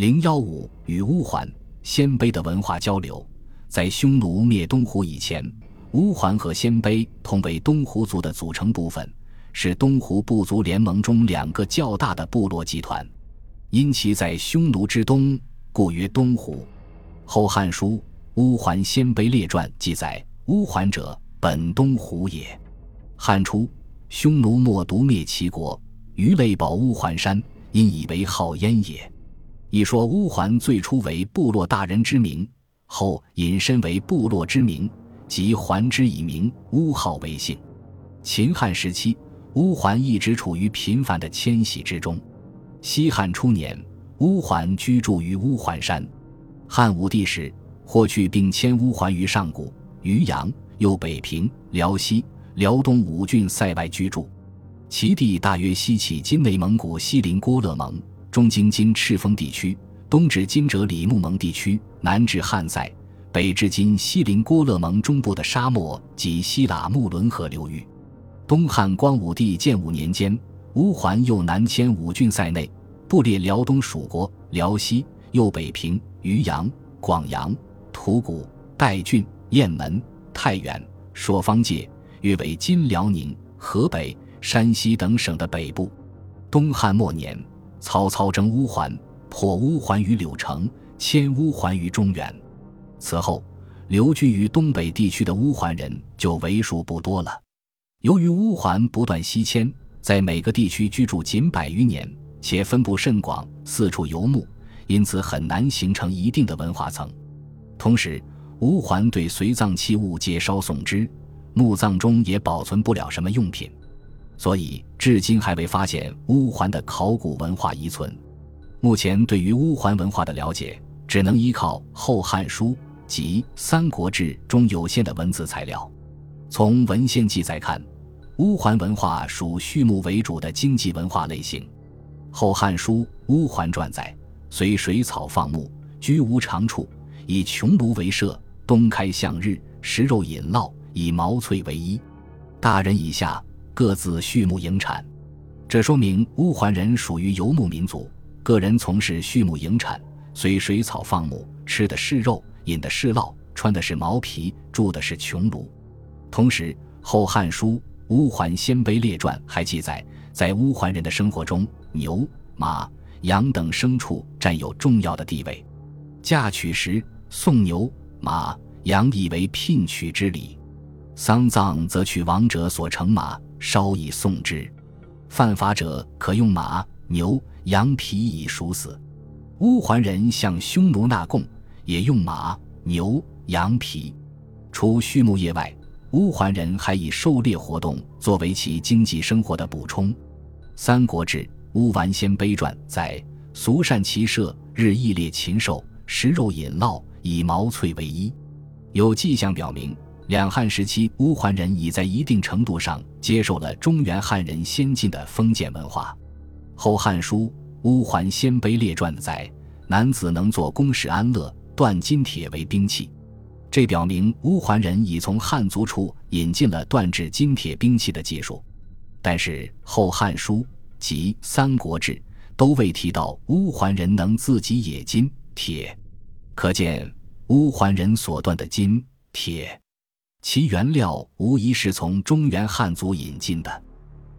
零幺五与乌桓、鲜卑的文化交流，在匈奴灭东胡以前，乌桓和鲜卑同为东胡族的组成部分，是东胡部族联盟中两个较大的部落集团。因其在匈奴之东，故曰东胡。《后汉书·乌桓鲜卑列传》记载：“乌桓者，本东胡也。”汉初，匈奴莫独灭齐国，余类保乌桓山，因以为号焉也。一说乌桓最初为部落大人之名，后引申为部落之名，即桓之以名，乌号为姓。秦汉时期，乌桓一直处于频繁的迁徙之中。西汉初年，乌桓居住于乌桓山。汉武帝时，霍去并迁乌桓于上谷、渔阳，又北平、辽西、辽东五郡塞外居住。其地大约西起今内蒙古锡林郭勒盟，中经今赤峰地区，东至今哲里木盟地区，南至汉塞，北至今锡林郭勒盟中部的沙漠及西喇木伦河流域。东汉光武帝建武年间。乌桓又南迁五郡塞内，布列辽东属国、辽西，又北平、渔阳、广阳、吐谷、代郡、雁门、太原、朔方界，约为今辽宁、河北、山西等省的北部。东汉末年，曹操征乌桓，破乌桓于柳城，迁乌桓于中原。此后，留居于东北地区的乌桓人就为数不多了。由于乌桓不断西迁。在每个地区居住仅百余年，且分布甚广，四处游牧，因此很难形成一定的文化层。同时，乌桓对随葬器物皆烧送之，墓葬中也保存不了什么用品，所以至今还未发现乌桓的考古文化遗存。目前对于乌桓文化的了解，只能依靠《后汉书》及《三国志》中有限的文字材料。从文献记载看。乌桓文化属畜牧为主的经济文化类型，《后汉书·乌桓传》载：随水草放牧，居无常处，以穹庐为舍，东开向日，食肉饮酪，以毛翠为衣。大人以下各自畜牧营产。这说明乌桓人属于游牧民族，个人从事畜牧营产，随水草放牧，吃的是肉，饮的是酪，穿的是毛皮，住的是穹庐。同时，《后汉书》。乌桓鲜卑列传还记载，在乌桓人的生活中，牛、马、羊等牲畜占有重要的地位。嫁娶时送牛、马、羊以为聘娶之礼；丧葬则取亡者所乘马，稍以送之。犯法者可用马、牛、羊皮以赎死。乌桓人向匈奴纳贡，也用马、牛、羊皮。除畜牧业外，乌桓人还以狩猎活动作为其经济生活的补充，《三国志·乌丸鲜卑传》载俗善骑射，日益猎禽兽，食肉饮酪，以毛翠为衣。有迹象表明，两汉时期乌桓人已在一定程度上接受了中原汉人先进的封建文化。《后汉书·乌桓鲜卑列传》载：男子能做弓矢安乐，锻金铁为兵器。这表明乌桓人已从汉族处引进了锻制金铁兵器的技术，但是《后汉书》及《三国志》都未提到乌桓人能自己冶金铁，可见乌桓人所锻的金铁，其原料无疑是从中原汉族引进的。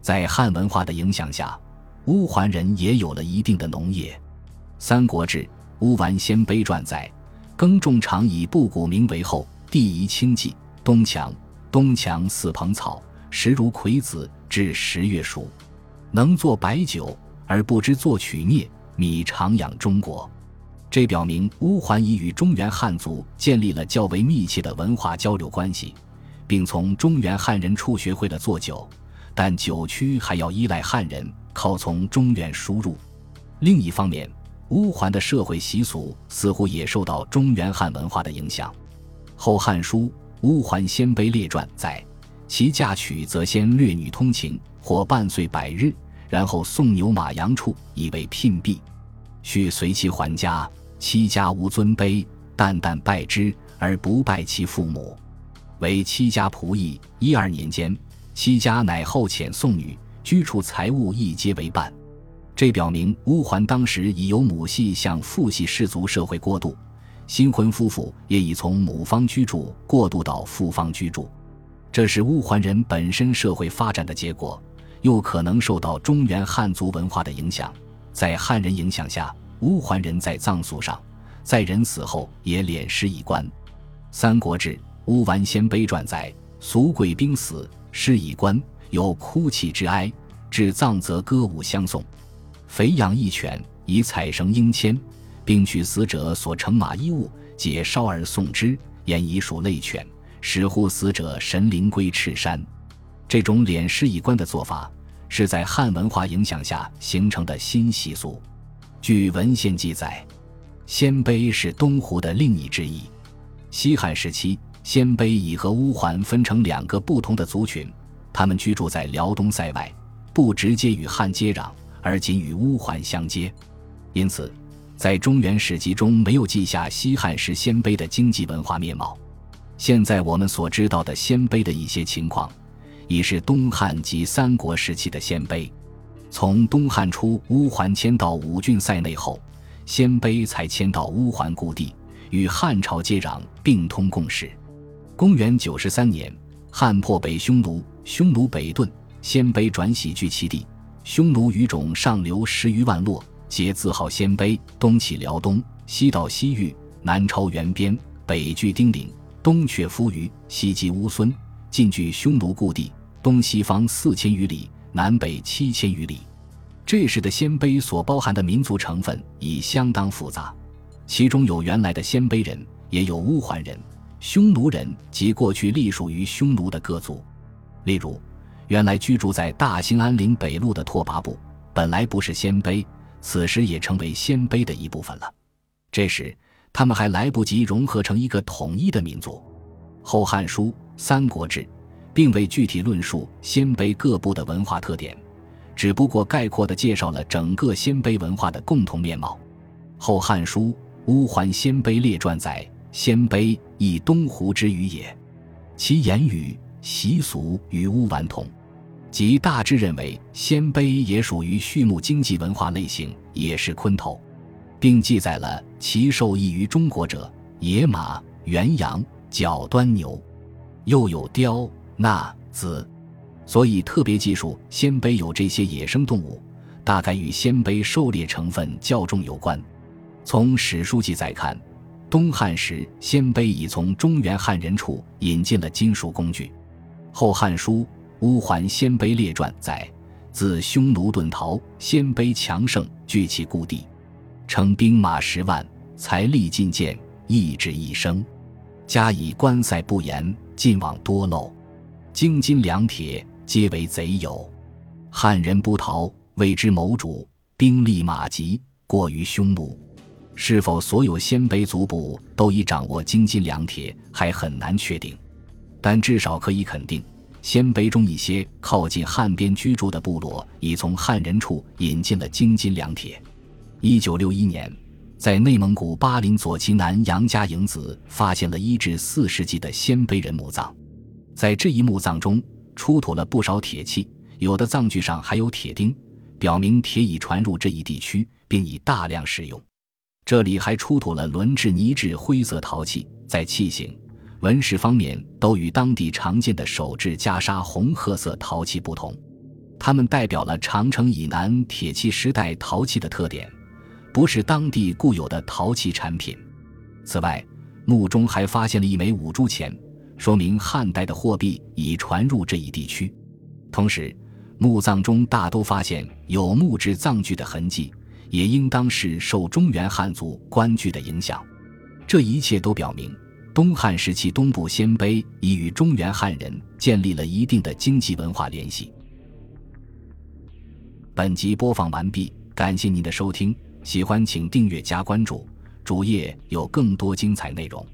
在汉文化的影响下，乌桓人也有了一定的农业，《三国志·乌桓鲜卑传》载。耕种常以布谷名为后，地宜清瘠。冬强，冬强似蓬草，实如葵子，至十月熟，能做白酒，而不知作曲孽。米常养中国，这表明乌桓已与中原汉族建立了较为密切的文化交流关系，并从中原汉人处学会了做酒，但酒曲还要依赖汉人，靠从中原输入。另一方面。乌桓的社会习俗似乎也受到中原汉文化的影响，《后汉书·乌桓鲜卑列传》载：其嫁娶则先掠女通情，或半岁百日，然后送牛马羊畜以为聘婢，须随其还家。妻家无尊卑，但但拜之而不拜其父母，为戚家仆役。一二年间，戚家乃后遣送女，居处财物亦皆为伴。这表明乌桓当时已由母系向父系氏族社会过渡，新婚夫妇也已从母方居住过渡到父方居住。这是乌桓人本身社会发展的结果，又可能受到中原汉族文化的影响。在汉人影响下，乌桓人在葬俗上，在人死后也敛尸以棺。《三国志·乌丸鲜卑传》载：俗贵兵死，尸以棺，有哭泣之哀；至葬则歌舞相送。肥养一犬，以彩绳缨牵，并取死者所乘马衣物，解烧而送之，言以属类犬，使护死者神灵归赤山。这种敛尸以棺的做法。是在汉文化影响下形成的新习俗。据文献记载，鲜卑是东胡的另一支裔。西汉时期，鲜卑已和乌桓分成两个不同的族群，他们居住在辽东塞外，不直接与汉接壤，而仅与乌桓相接。因此，在中原史籍中没有记下西汉时鲜卑的经济文化面貌。现在我们所知道的鲜卑的一些情况。已是东汉及三国时期的鲜卑，从东汉初乌桓迁到五郡塞内后，鲜卑才迁到乌桓故地，与汉朝接壤，并通共事。公元九十三年，汉破北匈奴，匈奴北遁，鲜卑转徙居其地。匈奴余种上流十余万落，皆自号鲜卑，东起辽东，西到西域，南超原边，北据丁陵，东却夫余，西击乌孙，进据匈奴故地。东西方四千余里，南北七千余里。这时的鲜卑所包含的民族成分已相当复杂，其中有原来的鲜卑人，也有乌桓人、匈奴人及过去隶属于匈奴的各族。例如，原来居住在大兴安岭北路的拓跋部，本来不是鲜卑，此时也成为鲜卑的一部分了。这时，他们还来不及融合成一个统一的民族。《后汉书·三国志》。并未具体论述鲜卑各部的文化特点，只不过概括地介绍了整个鲜卑文化的共同面貌。《后汉书·乌桓鲜卑列传》载：“鲜卑以东胡之语也，其言语习俗与乌丸同。”即大致认为鲜卑也属于畜牧经济文化类型，也是昆头，并记载了其受益于中国者：野马、原羊、角端牛，又有雕。那子，所以特别记述鲜卑有这些野生动物，大概与鲜卑狩猎成分较重有关。从史书记载看，东汉时鲜卑已从中原汉人处引进了金属工具。《后汉书·乌桓鲜卑列传》载：自匈奴遁逃，鲜卑强盛，据其故地，乘兵马十万，财力尽见，意志一生，加以关塞不严，尽往多漏。京津两铁皆为贼友，汉人不逃，谓之谋主，兵力马急，过于匈奴。是否所有鲜卑族部都已掌握京津两铁，还很难确定。但至少可以肯定，鲜卑中一些靠近汉边居住的部落，已从汉人处引进了京津两铁。一九六一年，在内蒙古巴林左旗南杨家营子发现了一至四世纪的鲜卑人墓葬。在这一墓葬中出土了不少铁器，有的葬具上还有铁钉，表明铁已传入这一地区，并已大量使用。这里还出土了轮制泥制灰色陶器，在器型、纹饰方面都与当地常见的手制袈裟红褐色陶器不同，它们代表了长城以南铁器时代陶器的特点，不是当地固有的陶器产品。此外，墓中还发现了一枚五铢钱。说明汉代的货币已传入这一地区，同时墓葬中大都发现有木质葬具的痕迹，也应当是受中原汉族官具的影响。这一切都表明，东汉时期东部鲜卑已与中原汉人建立了一定的经济文化联系。本集播放完毕，感谢您的收听，喜欢请订阅加关注，主页有更多精彩内容。